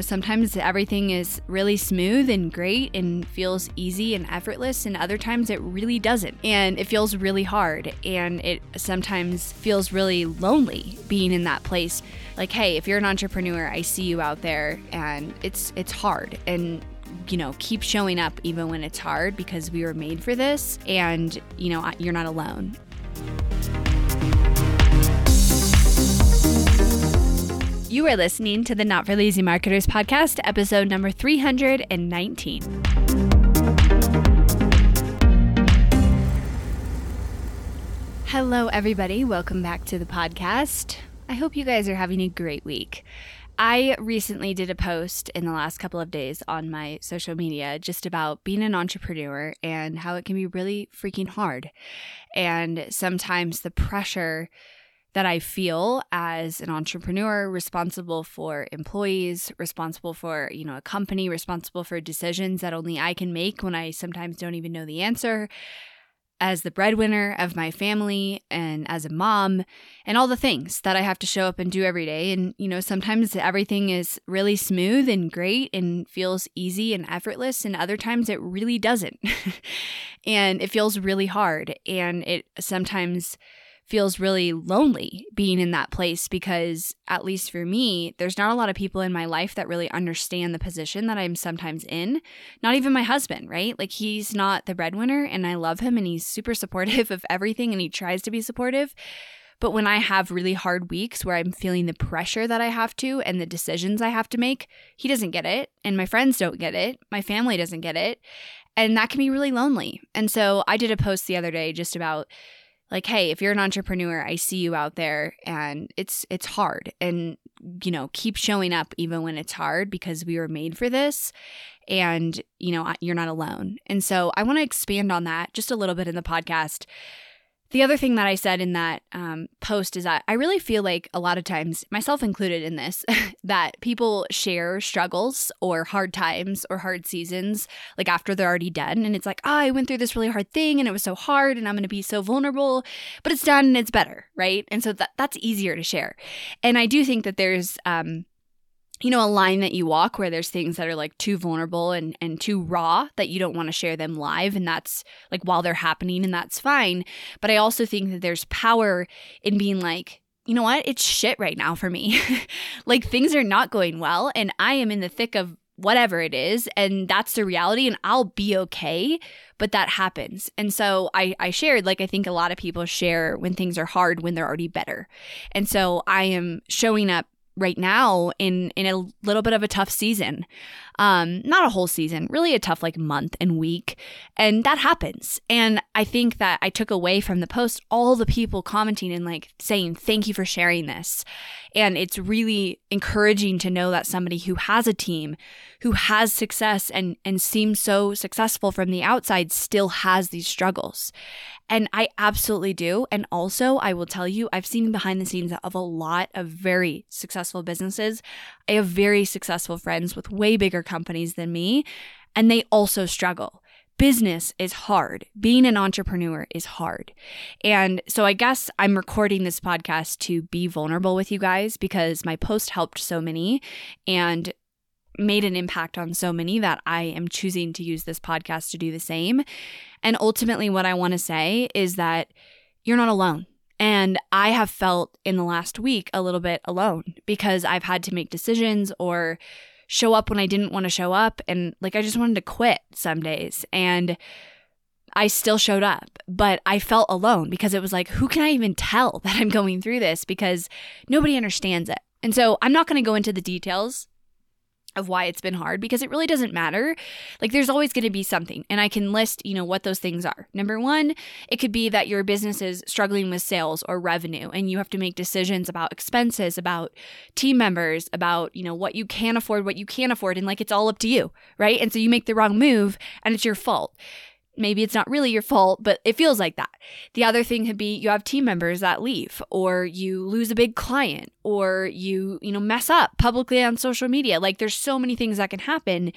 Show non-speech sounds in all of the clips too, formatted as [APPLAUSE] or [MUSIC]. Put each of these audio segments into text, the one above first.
Sometimes everything is really smooth and great and feels easy and effortless, and other times it really doesn't. And it feels really hard, and it sometimes feels really lonely being in that place. Like, hey, if you're an entrepreneur, I see you out there, and it's it's hard. And you know, keep showing up even when it's hard because we were made for this, and you know, you're not alone. You are listening to the Not for Lazy Marketers podcast, episode number 319. Hello, everybody. Welcome back to the podcast. I hope you guys are having a great week. I recently did a post in the last couple of days on my social media just about being an entrepreneur and how it can be really freaking hard. And sometimes the pressure that I feel as an entrepreneur responsible for employees, responsible for, you know, a company, responsible for decisions that only I can make when I sometimes don't even know the answer, as the breadwinner of my family and as a mom and all the things that I have to show up and do every day and you know sometimes everything is really smooth and great and feels easy and effortless and other times it really doesn't. [LAUGHS] and it feels really hard and it sometimes feels really lonely being in that place because, at least for me, there's not a lot of people in my life that really understand the position that I'm sometimes in. Not even my husband, right? Like, he's not the breadwinner, and I love him, and he's super [LAUGHS] supportive of everything, and he tries to be supportive. But when I have really hard weeks where I'm feeling the pressure that I have to and the decisions I have to make, he doesn't get it. And my friends don't get it. My family doesn't get it. And that can be really lonely. And so I did a post the other day just about like hey if you're an entrepreneur i see you out there and it's it's hard. And you know keep showing up even when it's hard because we were made for this and you know you're not alone. And so i want to expand on that just a little bit in the podcast the other thing that I said in that um, post is that I really feel like a lot of times, myself included in this, [LAUGHS] that people share struggles or hard times or hard seasons like after they're already done. And it's like, oh, I went through this really hard thing and it was so hard and I'm going to be so vulnerable, but it's done and it's better, right? And so that, that's easier to share. And I do think that there's, um, you know, a line that you walk where there's things that are like too vulnerable and, and too raw that you don't want to share them live. And that's like while they're happening, and that's fine. But I also think that there's power in being like, you know what? It's shit right now for me. [LAUGHS] like things are not going well, and I am in the thick of whatever it is and that's the reality and i'll be okay but that happens and so I, I shared like i think a lot of people share when things are hard when they're already better and so i am showing up right now in in a little bit of a tough season. Um not a whole season really a tough like month and week. And that happens. And i think that i took away from the post all the people commenting and like saying thank you for sharing this. And it's really encouraging to know that somebody who has a team who has success and and seems so successful from the outside still has these struggles and I absolutely do. And also, I will tell you, I've seen behind the scenes of a lot of very successful businesses. I have very successful friends with way bigger companies than me, and they also struggle. Business is hard. Being an entrepreneur is hard. And so I guess I'm recording this podcast to be vulnerable with you guys because my post helped so many. And made an impact on so many that I am choosing to use this podcast to do the same. And ultimately, what I want to say is that you're not alone. And I have felt in the last week a little bit alone because I've had to make decisions or show up when I didn't want to show up. And like, I just wanted to quit some days. And I still showed up, but I felt alone because it was like, who can I even tell [LAUGHS] that I'm going through this? Because nobody understands it. And so I'm not going to go into the details of why it's been hard because it really doesn't matter. Like there's always going to be something and I can list, you know, what those things are. Number 1, it could be that your business is struggling with sales or revenue and you have to make decisions about expenses, about team members, about, you know, what you can afford, what you can't afford and like it's all up to you, right? And so you make the wrong move and it's your fault maybe it's not really your fault, but it feels like that. The other thing could be you have team members that leave or you lose a big client or you, you know, mess up publicly on social media. Like there's so many things that can happen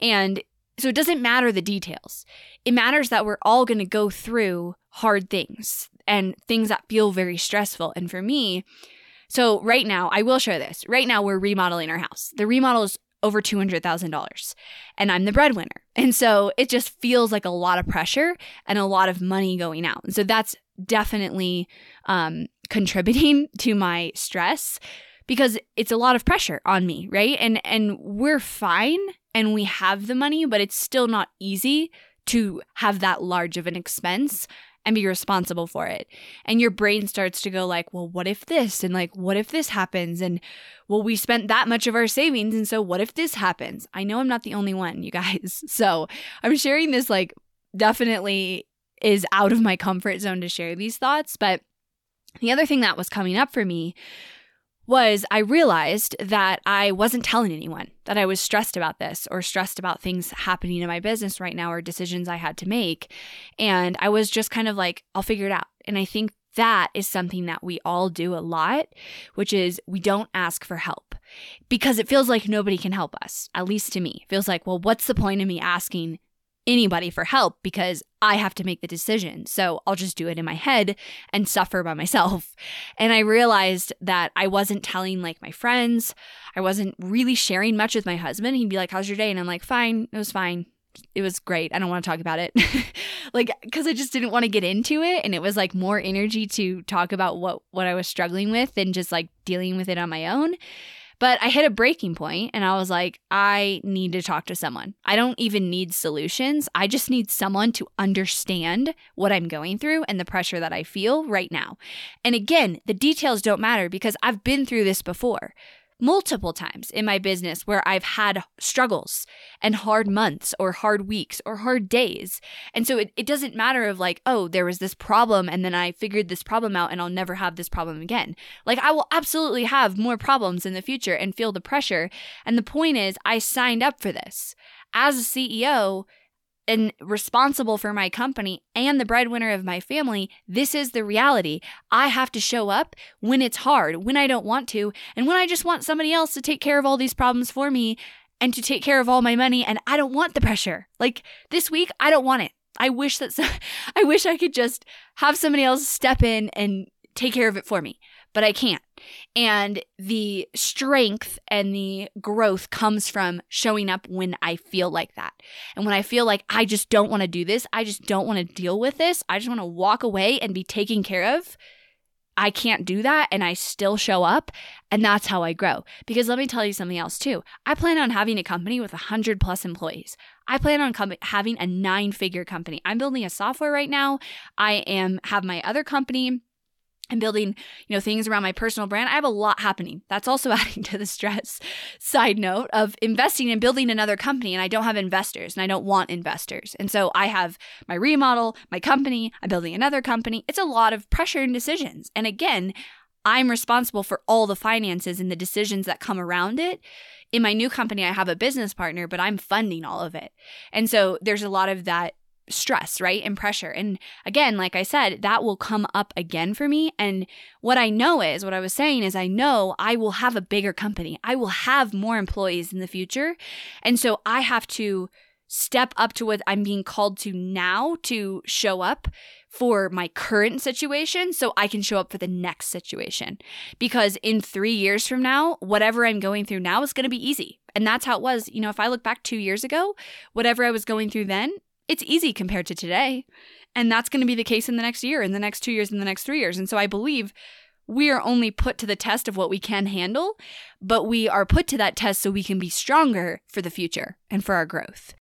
and so it doesn't matter the details. It matters that we're all going to go through hard things and things that feel very stressful. And for me, so right now, I will share this. Right now, we're remodeling our house. The remodel is over $200,000 and I'm the breadwinner. And so it just feels like a lot of pressure and a lot of money going out. And so that's definitely um, contributing [LAUGHS] to my stress because it's a lot of pressure on me, right? And and we're fine and we have the money, but it's still not easy to have that large of an expense and be responsible for it. And your brain starts to go like, well, what if this? And like, what if this happens? And well, we spent that much of our savings. And so what if this happens? I know I'm not the only one, you guys. [LAUGHS] So I'm sharing this like definitely is out of my comfort zone to share these thoughts. But the other thing that was coming up for me was I realized that I wasn't telling anyone that I was stressed about this or stressed about things happening in my business right now or decisions I had to make. And I was just kind of like, I'll figure it out. And I think that is something that we all do a lot, which is we don't ask for help because it feels like nobody can help us, at least to me. It feels like, well, what's the point of me asking anybody for help because I have to make the decision. So I'll just do it in my head and suffer by [LAUGHS] myself. And I realized that I wasn't telling like my friends. I wasn't really sharing much with my husband. He'd be like, How's your day? And I'm like, Fine. It was fine. It was great. I don't want to talk about it. [LAUGHS] like cuz I just didn't want to get into it and it was like more energy to talk about what what I was struggling with than just like dealing with it on my own. But I hit a breaking point and I was like, I need to talk to someone. I don't even need solutions. I just need someone to understand what I'm going through and the pressure that I feel right now. And again, the details don't matter because I've been through this before multiple times in my business where I've had struggles and hard months or hard weeks or hard days. And so it, it doesn't matter of like, oh, there was this problem and then I figured this problem out and I'll never have this problem again. Like I will absolutely have more problems in the future and feel the pressure. And the point is, I signed up for this. As a CEO, and responsible for my company and the breadwinner of my family, this is the reality. I have to show up when it's hard, when I don't want to, and when I just want somebody else to take care of all these problems for me and to take care of all my money and I don't want the pressure. Like this week, I don't want it. I wish that so- [LAUGHS] I wish I could just have somebody else step in and take care of it for me but I can't. And the strength and the growth comes from showing up when I feel like that. And when I feel like I just don't want to do this, I just don't want to deal with this, I just want to walk away and be taken care of. I can't do that and I still show up and that's how I grow. Because let me tell you something else too. I plan on having a company with 100 plus employees. I plan on com- having a nine-figure company. I'm building a software right now. I am have my other company and building, you know, things around my personal brand. I have a lot happening. That's also [LAUGHS] adding to the stress side note of investing and building another company and I don't have investors and I don't want investors. And so I have my remodel, my company, I'm building another company. It's a lot of pressure and decisions. And again, I'm responsible for all the finances and the decisions that come around it. In my new company, I have a business partner, but I'm funding all of it. And so there's a lot of that stress, right? And pressure. And again, like I said, that will come up again for me. And what I know is, what I was saying is, I know I will have a bigger company. I will have more employees in the future. And so I have to step up to what I'm being called to now to show up for my current situation so I can show up for the next situation. Because in three years from now, whatever I'm going through now is going to be easy. And that's how it was. You know, if I look back two years ago, whatever I was going through then, it's easy compared to today. And that's going to be the case in the next year, in the next two years, in the next three years. And so I believe we are only put to the test of what we can handle, but we are put to that test so we can be stronger for the future and for our growth.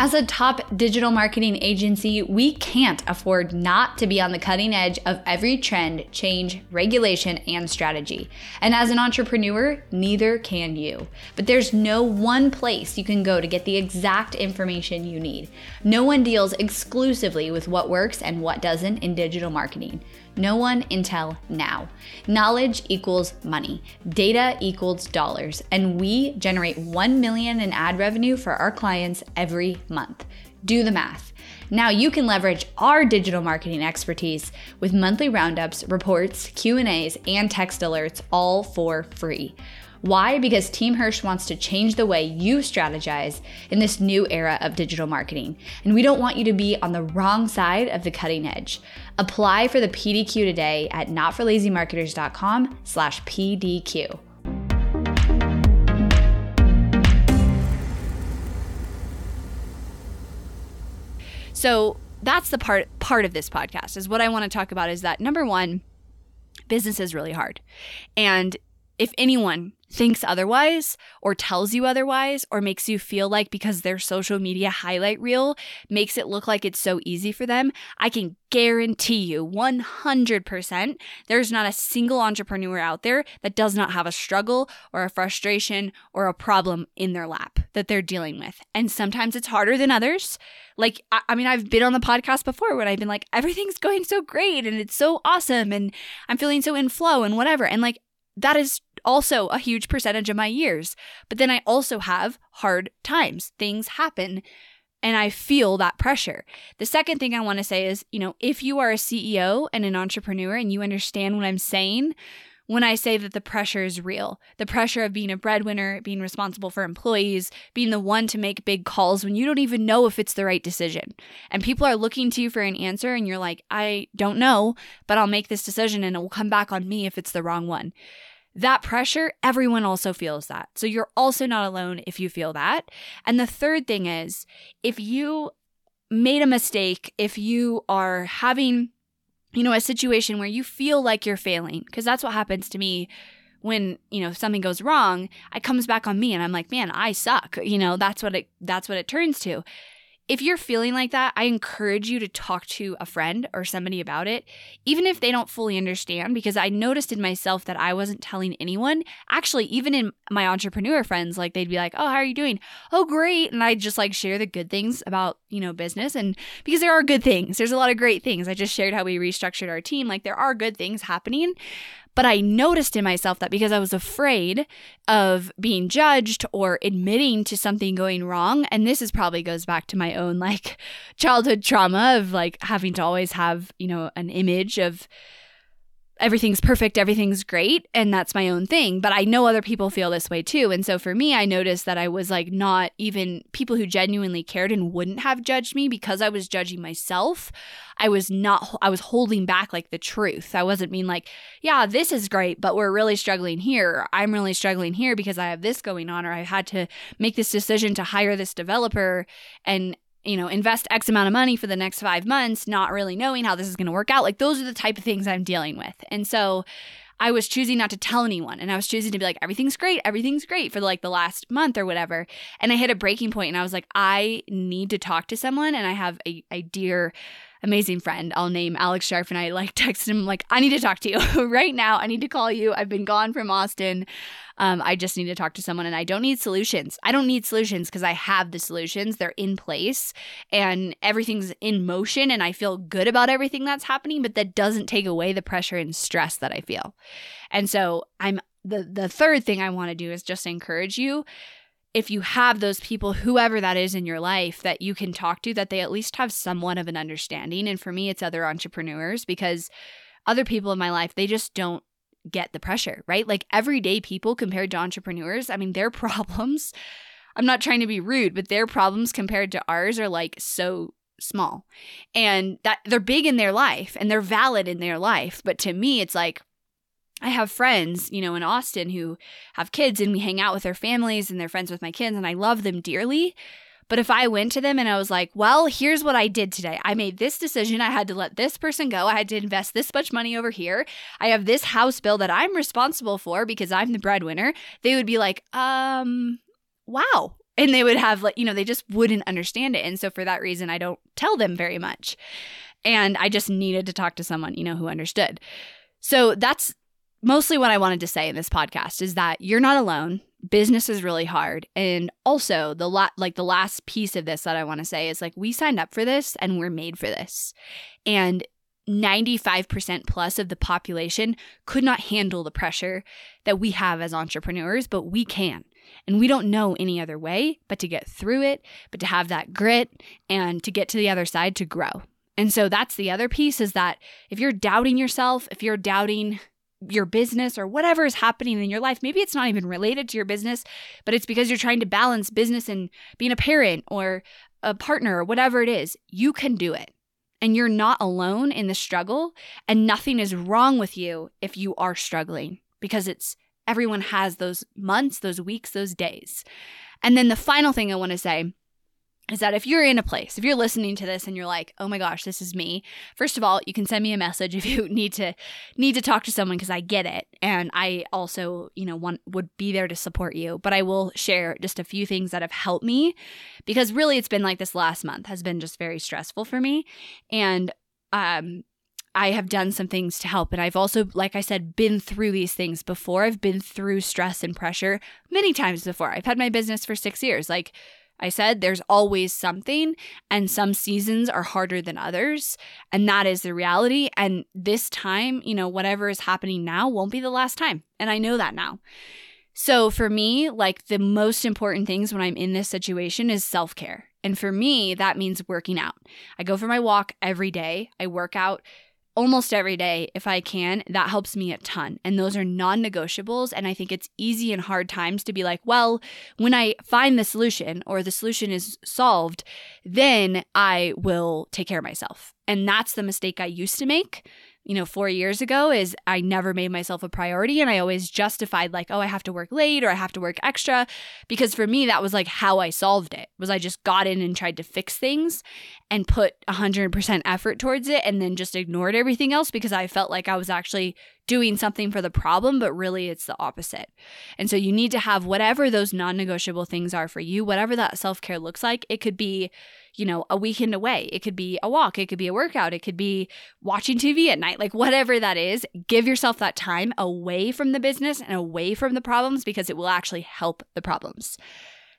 As a top digital marketing agency, we can't afford not to be on the cutting edge of every trend, change, regulation, and strategy. And as an entrepreneur, neither can you. But there's no one place you can go to get the exact information you need. No one deals exclusively with what works and what doesn't in digital marketing. No one until now. Knowledge equals money. Data equals dollars. And we generate 1 million in ad revenue for our clients every month. Do the math. Now you can leverage our digital marketing expertise with monthly roundups, reports, Q&As, and text alerts all for free. Why? Because Team Hirsch wants to change the way you strategize in this new era of digital marketing. And we don't want you to be on the wrong side of the cutting edge. Apply for the PDQ today at notforlazymarketers.com slash PDQ. So that's the part part of this podcast is what I want to talk about is that number one, business is really hard. And if anyone thinks otherwise or tells you otherwise or makes you feel like because their social media highlight reel makes it look like it's so easy for them, I can guarantee you 100% there's not a single entrepreneur out there that does not have a struggle or a frustration or a problem in their lap that they're dealing with. And sometimes it's harder than others. Like, I, mean, I've been on the podcast before when I've been like, everything's going so great and it's so awesome and I'm feeling so in flow and whatever. And like, that is also a huge percentage of my years. But then I also have hard times. Things happen and I feel that pressure. The second thing I want to say is, you know, if you are a CEO and an entrepreneur and you understand what I'm saying, when I say that the pressure is real, the pressure of being a breadwinner, being responsible for employees, being the one to make big calls when you don't even know if it's the right decision. And people are looking to you for an answer, and you're like, I don't know, but I'll make this decision and it will come back on me if it's the wrong one that pressure, everyone also feels that. So you're also not alone if you feel that. And the third thing is if you made a mistake, if you are having, you know, a situation where you feel like you're failing, because that's what happens to me when you know something goes wrong it comes back on me and i'm like man i suck you know that's what it that's what it turns to if you're feeling like that, I encourage you to talk to a friend or somebody about it, even if they don't fully understand, because I noticed in myself that I wasn't telling anyone. Actually, even in my entrepreneur friends, like they'd be like, Oh, how are you doing? Oh, great. And I just like share the good things about, you know, business. And because there are good things, there's a lot of great things. I just shared how we restructured our team. Like there are good things happening. But I noticed in myself that because I was afraid of being judged or admitting to something going wrong, and this is probably goes back to my own like [LAUGHS] childhood trauma of like having to always have, you know, an image of everything's perfect, everything's great, and that's my own thing. But I know other people feel this way too. And so for me, I noticed that I was like not even people who genuinely cared and wouldn't have judged me because I was judging myself. I was not, I was holding back like the truth. I wasn't being like, yeah, this is great, but we're really struggling here. I'm really struggling here because I have this going on, or I had to make this decision to hire this developer. And you know, invest X amount of money for the next five months, not really knowing how this is going to work out. Like, those are the type of things I'm dealing with. And so I was choosing not to tell anyone and I was choosing to be like, everything's great, everything's great for like the last month or whatever. And I hit a breaking point and I was like, I need to talk to someone. And I have a, a dear, amazing friend I'll name Alex Sharf. And I like [LAUGHS] texted him, like, I need to talk to you [LAUGHS] right now. I need to call you. I've been gone from Austin. Um, I just need to talk to someone and I don't need solutions. I don't need solutions because I have the solutions. They're in place and everything's in motion and I feel good about everything that's happening, but that doesn't take away the pressure and stress that I feel. And so I'm the the third thing I want to do is just encourage you if you have those people, whoever that is in your life that you can talk to, that they at least have somewhat of an understanding. And for me, it's other entrepreneurs because other people in my life, they just don't get the pressure, right? Like everyday people compared to entrepreneurs, I mean, their [LAUGHS] problems, I'm not trying to be rude, but their problems compared to ours are like so small. And that they're big in their life and they're valid in their life. But to me, it's like, I have friends, you know, in Austin who have kids and we hang out with their families and they're friends with my kids and I love them dearly. But if I went to them and I was like, well, here's what I did today. I made this decision. I had to let this person go. I had to invest this much money over here. I have this house bill that I'm responsible for because I'm the breadwinner. They would be like, um, wow. And they would have like, you know, they just wouldn't understand it. And so for that reason, I don't tell them very much. And I just needed to talk to someone, you know, who understood. So that's mostly what I wanted to say in this podcast is that you're not alone. Business is really hard. And also the la- like the last piece of this that i want to say is like we signed up for this and we're made for this. And 95% plus of the population could not handle the pressure that we have as entrepreneurs but we can. And we don't know any other way but to get through it but to have that grit and to get to the other side to grow. And so that's the other piece is that if you're doubting yourself if you're doubting your business or whatever is happening in your life. Maybe it's not even related to your business, but it's because you're trying to balance business and being a parent or a partner or whatever it is. You can do it. And you're not alone in the struggle, and nothing is wrong with you if you are struggling because it's everyone has those months, those weeks, those days. And then the final thing I want to say is that if you're in a place, if you're listening to this and you're like, "Oh my gosh, this is me." First of all, you can send me a message [LAUGHS] if you need to need to talk to someone because I get it and I also, you know, want would be there to support you, but I will share just a few things that have helped me because really it's been like this last month has been just very stressful for me and um I have done some things to help. And I've also, like I said, been through these things before. I've been through stress and pressure many times before. I've had my business for six years. Like I said, there's always something, and some seasons are harder than others. And that is the reality. And this time, you know, whatever is happening now won't be the last time. And I know that now. So for me, like the most important things when I'm in this situation is self care. And for me, that means working out. I go for my walk every day. I work out almost every day if I can. That helps me a ton. And those are non negotiables. And I think it's easy in hard times to be like, well, when I find the solution or the solution is solved, then I will take care of myself. And that's the mistake I used to make you know, four years ago is I never made myself a priority and I always justified like, oh, I have to work late or I have to work extra. Because for me, that was like how I solved it was I just got in and tried to fix things and put 100% effort towards it and then just ignored everything else because I felt like I was actually doing something for the problem, but really it's the opposite. And so you need to have whatever those non negotiable things are for you, whatever that self care looks like. It could be, you know, a weekend away, it could be a walk, it could be a workout, it could be watching TV at night, like whatever that is. Give yourself that time away from the business and away from the problems because it will actually help the problems.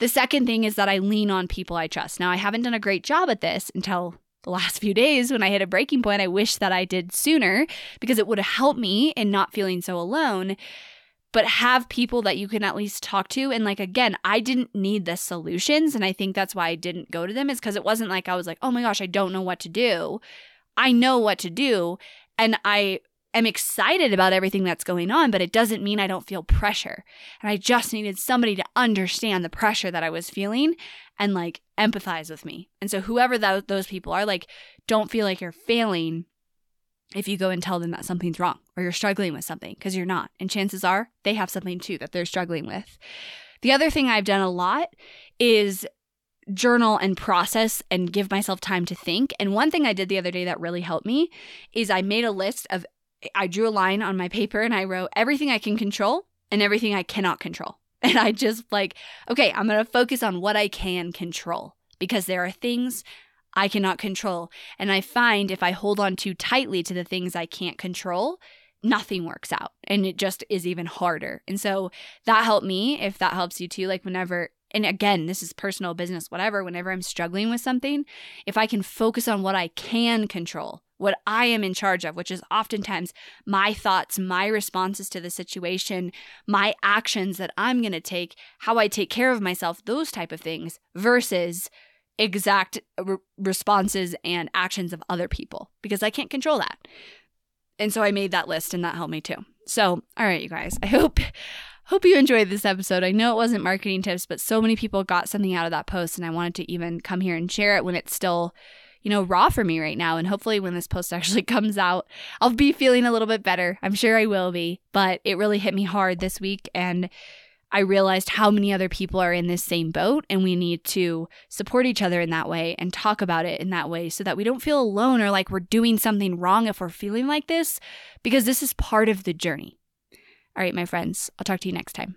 The second thing is that I lean on people I trust. Now, I haven't done a great job at this until the last few days when I hit a breaking point. I wish that I did sooner because it would have helped me in not feeling so alone. But have people that you can at least talk to. And like, again, I didn't need the solutions. And I think that's why I didn't go to them, is because it wasn't like I was like, oh my gosh, I don't know what to do. I know what to do. And I am excited about everything that's going on, but it doesn't mean I don't feel pressure. And I just needed somebody to understand the pressure that I was feeling and like empathize with me. And so, whoever those people are, like, don't feel like you're failing if you go and tell them that something's wrong or you're struggling with something because you're not. And chances are they have something too that they're struggling with. The other thing I've done a lot is journal and process and give myself time to think. And one thing I did the other day that really helped me is I made a list of I drew a line on my paper and I wrote everything I can control and everything I cannot control. [LAUGHS] And I just like, okay, I'm going to focus on what I can control because there are things I cannot control. And I find if I hold on too tightly to the things I can't control, nothing works out and it just is even harder. And so that helped me. If that helps you too, like whenever and again, this is personal business, whatever, whenever I'm struggling with something, if I can focus on what I can control, what I am in charge of, which is oftentimes my thoughts, my responses to the situation, my actions that I'm going to take, how I take care of myself, those type of things versus exact re- responses and actions of other people because I can't control that. And so I made that list and that helped me too. So, all right, you guys, I hope [LAUGHS] hope you enjoyed this episode. I know it wasn't marketing tips, but so many people got something out of that post and I wanted to even come here and share it when it's still you know, raw for me right now. And hopefully, when this post [LAUGHS] actually comes out, I'll be feeling a little bit better. I'm sure I will be. But it really hit me hard this week. And I realized how many other people are in this same boat, and we need to support each other in that way and talk about it in that way so that we don't feel alone or like we're doing something wrong if we're feeling like this, because this is part of the journey. All right, my friends, I'll talk to you next time.